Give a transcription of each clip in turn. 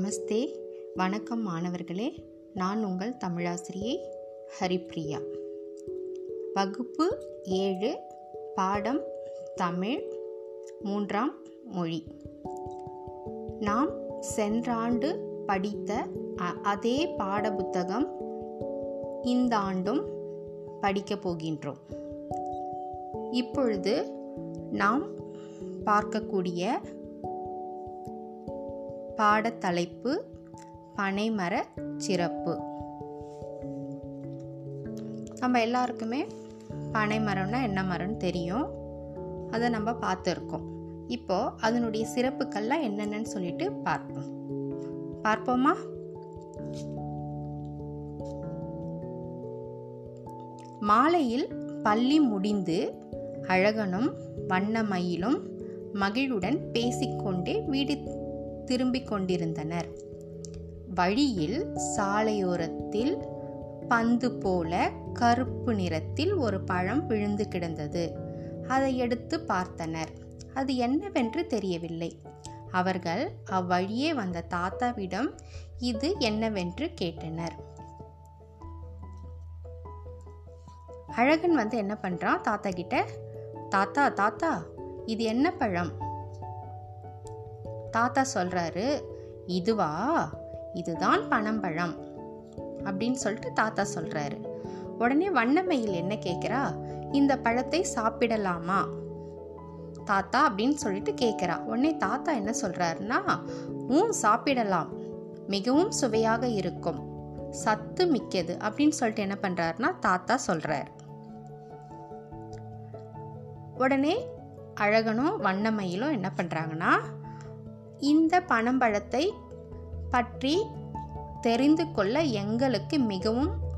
நமஸ்தே. வணக்கம் மாணவர்களே நான் உங்கள் தமிழாசிரியை ஹரிப்ரியா. வகுப்பு ஏழு பாடம் தமிழ் மூன்றாம் மொழி. நாம் சென்ற ஆண்டு படித்த அ- அதே பாடப்புத்தகம் இந்த ஆண்டும் படிக்கப் போகின்றோம். இப்பொழுது நாம் பார்க்கக்கூடிய பாடத்தலைப்பு பனைமர சிறப்பு. நம்ம எல்லாருக்குமே பனைமரம்னா என்ன மரம்னு தெரியும். அதை நம்ம பார்த்துருக்கோம். இப்போது அதனுடைய சிறப்புக்கள்லாம் என்னென்னு சொல்லிட்டு பார்ப்போம். பார்ப்போமா? மாலையில் பள்ளி முடிந்து அழகனும் வண்ணமயிலும் மகிழுடன் பேசிக்கொண்டே வீடு திரும்பிக் கொண்டிருந்தனர். வழியில் சாலையோரத்தில் பந்து போல கருப்பு நிறத்தில் ஒரு பழம் விழுந்து கிடந்தது. அதை எடுத்து பார்த்தனர். அது என்னவென்று தெரியவில்லை. அவர்கள் அவ்வழியே வந்த தாத்தாவிடம் இது என்னவென்று கேட்டனர். அழகன் வந்து என்ன பண்றான்? தாத்தா கிட்ட தாத்தா தாத்தா இது என்ன பழம்? தாத்தா சொல்கிறாரு இதுவா? இதுதான் பனம்பழம். அப்படின்னு சொல்லிட்டு தாத்தா சொல்கிறாரு உடனே வண்ணமயில் என்ன கேட்குறா இந்த பழத்தை சாப்பிடலாமா? தாத்தா அப்படின்னு சொல்லிட்டு கேட்குறா உடனே தாத்தா என்ன சொல்கிறாருன்னா ஊம் சாப்பிடலாம். மிகவும் சுவையாக இருக்கும். சத்து மிக்கது. அப்படின்னு சொல்லிட்டு என்ன பண்ணுறாருன்னா தாத்தா சொல்கிறார் உடனே அழகனும் வண்ணமயிலும் என்ன பண்ணுறாங்கன்னா இந்த பனம்பழத்தை பற்றி தெரிந்து கொள்ள எங்களுக்கு மிகவும்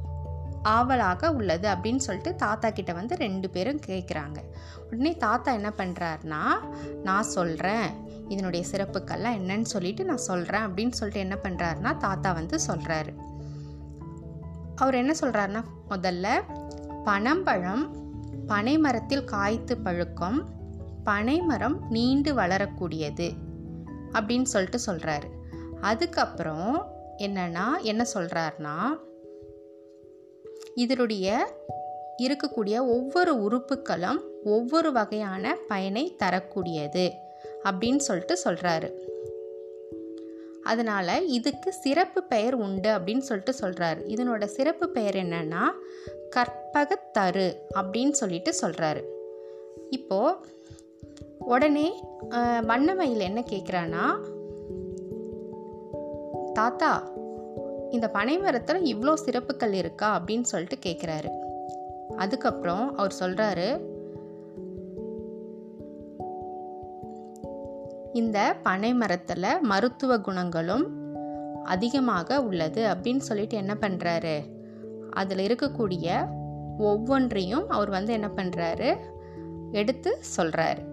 ஆவலாக உள்ளது அப்படின்னு சொல்லிட்டு தாத்தா கிட்ட வந்து ரெண்டு பேரும் கேட்குறாங்க உடனே தாத்தா என்ன பண்ணுறாருனா நான் சொல்கிறேன் இதனுடைய சிறப்புக்கள்லாம் என்னன்னு சொல்லிட்டு நான் சொல்கிறேன் அப்படின்னு சொல்லிட்டு என்ன பண்ணுறாருனா தாத்தா வந்து சொல்கிறாரு அவர் என்ன சொல்கிறாருன்னா முதல்ல பனம்பழம் பனை மரத்தில் காய்த்து பழுக்கும் பனைமரம் நீண்டு வளரக்கூடியது. அப்படின்னு சொல்லிட்டு சொல்கிறாரு அதுக்கப்புறம் என்னன்னா என்ன சொல்கிறாருனா இதனுடைய இருக்கக்கூடிய ஒவ்வொரு உறுப்புகளும் ஒவ்வொரு வகையான பயனை தரக்கூடியது அப்படின்னு சொல்லிட்டு சொல்கிறாரு அதனால் இதுக்கு சிறப்பு பெயர் உண்டு அப்படின்னு சொல்லிட்டு சொல்கிறாரு இதனோட சிறப்பு பெயர் என்னென்னா கற்பகத்தரு அப்படின்னு சொல்லிட்டு சொல்கிறாரு இப்போது உடனே வண்ணமயில் என்ன கேட்குறான்னா தாத்தா இந்த பனை மரத்தில் இவ்வளோ சிறப்புகள் இருக்கா? அப்படின்னு சொல்லிட்டு கேட்குறாரு அதுக்கப்புறம் அவர் சொல்கிறாரு இந்த பனை மரத்தில் மருத்துவ குணங்களும் அதிகமாக உள்ளது அப்படின்னு சொல்லிட்டு என்ன பண்ணுறாரு அதில் இருக்கக்கூடிய ஒவ்வொன்றையும் அவர் வந்து என்ன பண்ணுறாரு எடுத்து சொல்கிறாரு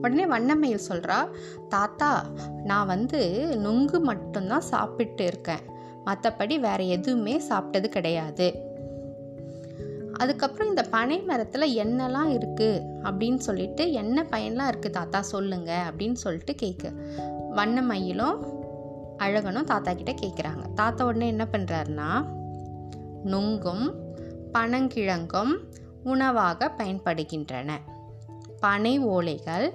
உடனே வண்ணமயில் சொல்கிறா தாத்தா நான் வந்து நுங்கு மட்டும்தான் சாப்பிட்டு இருக்கேன். மற்றபடி வேற எதுவுமே சாப்பிட்டது கிடையாது. அதுக்கப்புறம் இந்த பனை மரத்தில் என்னெல்லாம் இருக்குது அப்படின்னு சொல்லிட்டு என்ன பயன்லாம் இருக்குது தாத்தா சொல்லுங்க. அப்படின்னு சொல்லிட்டு கேட்க வண்ணமயிலும் அழகனும் தாத்தா கிட்ட கேட்குறாங்க தாத்தா உடனே என்ன பண்ணுறாருன்னா நுங்கும் பனங்கிழங்கும் உணவாக பயன்படுகின்றன. பனை ஓலைகள்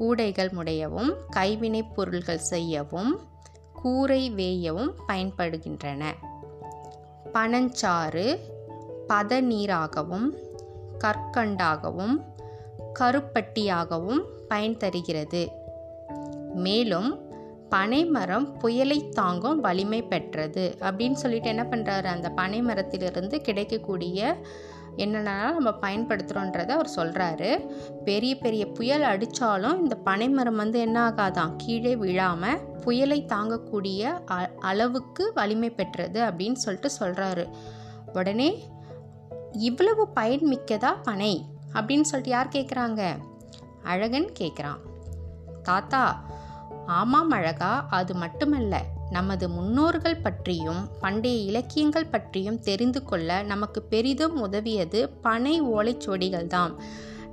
கூடைகள் முடையவும் கைவினைப் பொருள்கள் செய்யவும் கூரை வேயவும் பயன்படுகின்றன. பனஞ்சாறு பதநீராகவும் கற்கண்டாகவும் கருப்பட்டியாகவும் பயன் தருகிறது மேலும் பனைமரம் புயலை தாங்கும் வலிமை பெற்றது. அப்படின்னு சொல்லிட்டு என்ன பண்ணுறாரு அந்த பனை மரத்திலிருந்து கிடைக்கக்கூடிய என்னென்னா நம்ம பயன்படுத்துகிறோன்றதை அவர் சொல்கிறாரு பெரிய பெரிய புயல் அடித்தாலும் இந்த பனைமரம் வந்து என்ன ஆகாதான் கீழே விழாமல் புயலை தாங்கக்கூடிய அ- அளவுக்கு வலிமை பெற்றது அப்படின்னு சொல்லிட்டு சொல்கிறாரு உடனே இவ்வளவு பயன் மிக்கதா பனை? அப்படின்னு சொல்லிட்டு யார் கேட்குறாங்க அழகன் கேட்குறான் தாத்தா ஆமாம் அழகா அது மட்டுமல்ல. நமது முன்னோர்கள் பற்றியும் பண்டைய இலக்கியங்கள் பற்றியும் தெரிந்து கொள்ள நமக்கு பெரிதும் உதவியது பனை ஓலைச்சுவடிகள் தான்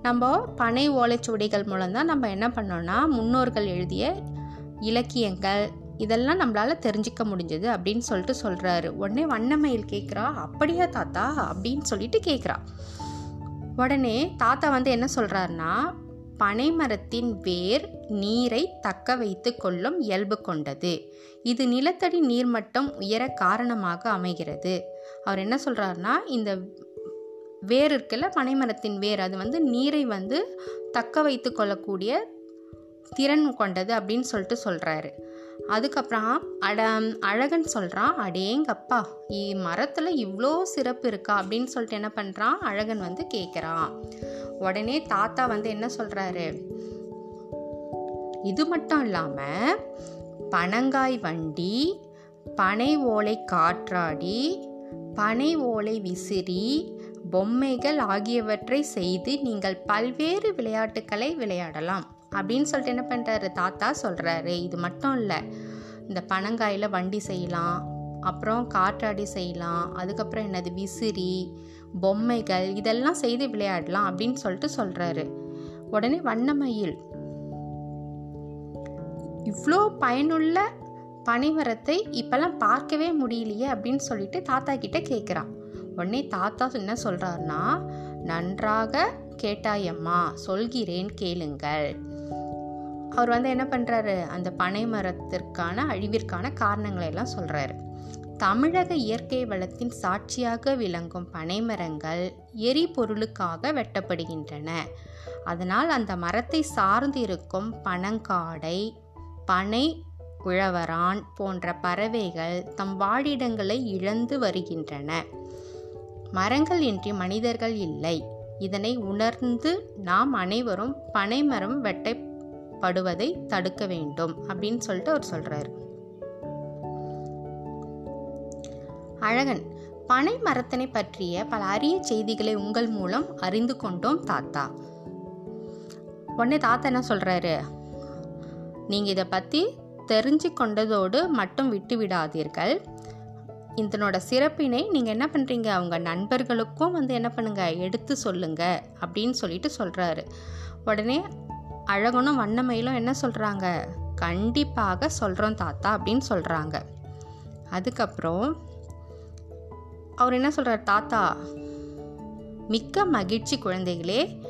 நம்ம பனை ஓலைச்சுவடிகள் மூலம்தான் நம்ம என்ன பண்ணோம்னா முன்னோர்கள் எழுதிய இலக்கியங்கள் இதெல்லாம் நம்மளால் தெரிஞ்சிக்க முடிஞ்சது அப்படின்னு சொல்லிட்டு சொல்கிறாரு உடனே வண்ணமயில் கேட்குறா அப்படியா தாத்தா? அப்படின்னு சொல்லிட்டு கேட்குறா. உடனே தாத்தா வந்து என்ன சொல்கிறாருன்னா பனைமரத்தின் வேர் நீரை தக்க வைத்து கொள்ளும் இயல்பு கொண்டது. இது நிலத்தடி நீர்மட்டம் உயர காரணமாக அமைகிறது. அவர் என்ன சொல்கிறாருன்னா இந்த வேர் இருக்குல்ல பனைமரத்தின் வேர் அது வந்து நீரை வந்து தக்க வைத்து கொள்ளக்கூடிய திறன் கொண்டது அப்படின்னு சொல்லிட்டு சொல்கிறாரு அதுக்கப்புறம் அட அழகன் சொல்கிறான் அடேங்கப்பா மரத்தில் இவ்வளோ சிறப்பு இருக்கா? அப்படின்னு சொல்லிட்டு என்ன பண்ணுறான் அழகன் வந்து கேட்குறான் உடனே தாத்தா வந்து என்ன சொல்கிறாரு இது மட்டும் இல்லாமல் பனங்காய் வண்டி பனை ஓலை காற்றாடி பனை ஓலை விசிறி பொம்மைகள் ஆகியவற்றை செய்து நீங்கள் பல்வேறு விளையாட்டுக்களை விளையாடலாம். அப்படின்னு சொல்லிட்டு என்ன பண்ணுறாரு தாத்தா சொல்கிறாரு இது மட்டும் இல்லை இந்த பனங்காயில் வண்டி செய்யலாம் அப்புறம் காற்றாடி செய்யலாம் அதுக்கப்புறம் என்னது விசிறி பொம்மைகள் இதெல்லாம் செய்து விளையாடலாம் அப்படின்னு சொல்லிட்டு சொல்கிறாரு உடனே வண்ணமயில். இவ்வளோ பயனுள்ள பனைமரத்தை இப்போல்லாம் பார்க்கவே முடியலையே அப்படின்னு சொல்லிட்டு தாத்தா கிட்ட கேட்குறான் உடனே தாத்தா என்ன சொல்கிறாருன்னா நன்றாக கேட்டாயம்மா சொல்கிறேன் கேளுங்கள். அவர் வந்து என்ன பண்ணுறாரு அந்த பனை மரத்திற்கான அழிவிற்கான காரணங்களை எல்லாம் சொல்கிறாரு தமிழக இயற்கை வளத்தின் சாட்சியாக விளங்கும் பனைமரங்கள் எரிபொருளுக்காக வெட்டப்படுகின்றன. அதனால் அந்த மரத்தை சார்ந்து இருக்கும் பனங்காடை பனை உழவரான் போன்ற பறவைகள் தம் வாழிடங்களை இழந்து வருகின்றன. மரங்கள் இன்றி மனிதர்கள் இல்லை. இதனை உணர்ந்து நாம் அனைவரும் பனைமரம் படுவதை தடுக்க வேண்டும் அப்படின்னு சொல்லிட்டு அவர் சொல்றாரு. அழகன் பனை மரத்தினை பற்றிய பல அரிய செய்திகளை உங்கள் மூலம் அறிந்து கொண்டோம் தாத்தா. உடனே தாத்தா என்ன சொல்றாரு? நீங்க இதை பத்தி தெரிஞ்சு கொண்டதோடு மட்டும் விட்டு விடாதீர்கள். இதனோட சிறப்பினை நீங்கள் என்ன பண்ணுறீங்க அவங்க நண்பர்களுக்கும் வந்து என்ன பண்ணுங்க? எடுத்து சொல்லுங்க அப்படின்னு சொல்லிட்டு சொல்கிறாரு உடனே அழகனும் வண்ணமயிலும் என்ன சொல்கிறாங்க கண்டிப்பாக சொல்கிறோம் தாத்தா அப்படின்னு சொல்கிறாங்க அதுக்கப்புறம் அவர் என்ன சொல்கிறார் தாத்தா மிக்க மகிழ்ச்சி குழந்தைகளே.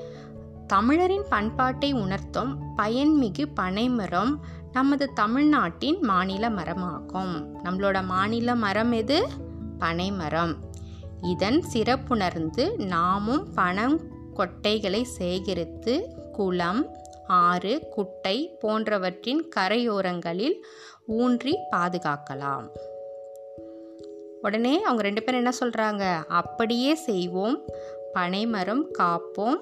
தமிழரின் பண்பாட்டை உணர்த்தும் பயன்மிகு பனைமரம் நமது தமிழ்நாட்டின் மாநில மரமாகும். நம்மளோட மாநில மரம் எது? பனைமரம். இதன் சிறப்புணர்ந்து நாமும் பணம் கொட்டைகளை சேகரித்து குளம் ஆறு குட்டை போன்றவற்றின் கரையோரங்களில் ஊன்றி பாதுகாக்கலாம். உடனே அவங்க ரெண்டு பேரும் என்ன சொல்கிறாங்க அப்படியே செய்வோம் பனைமரம் காப்போம்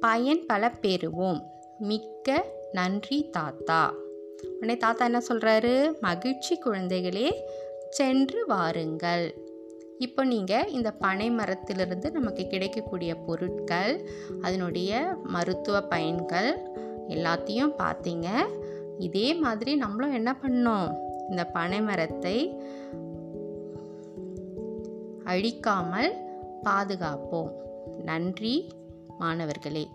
பயன் பல பெறுவோம். மிக்க நன்றி தாத்தா. உடனே தாத்தா என்ன சொல்கிறாரு மகிழ்ச்சி குழந்தைகளே சென்று வாருங்கள். இப்போ நீங்கள் இந்த பனை மரத்திலிருந்து நமக்கு கிடைக்கக்கூடிய பொருட்கள் அதனுடைய மருத்துவ பயன்கள் எல்லாத்தையும் பார்த்தீங்க. இதே மாதிரி நம்மளும் என்ன பண்ணோம்? இந்த பனை மரத்தை அழிக்காமல் பாதுகாப்போம். நன்றி மாணவர்களே.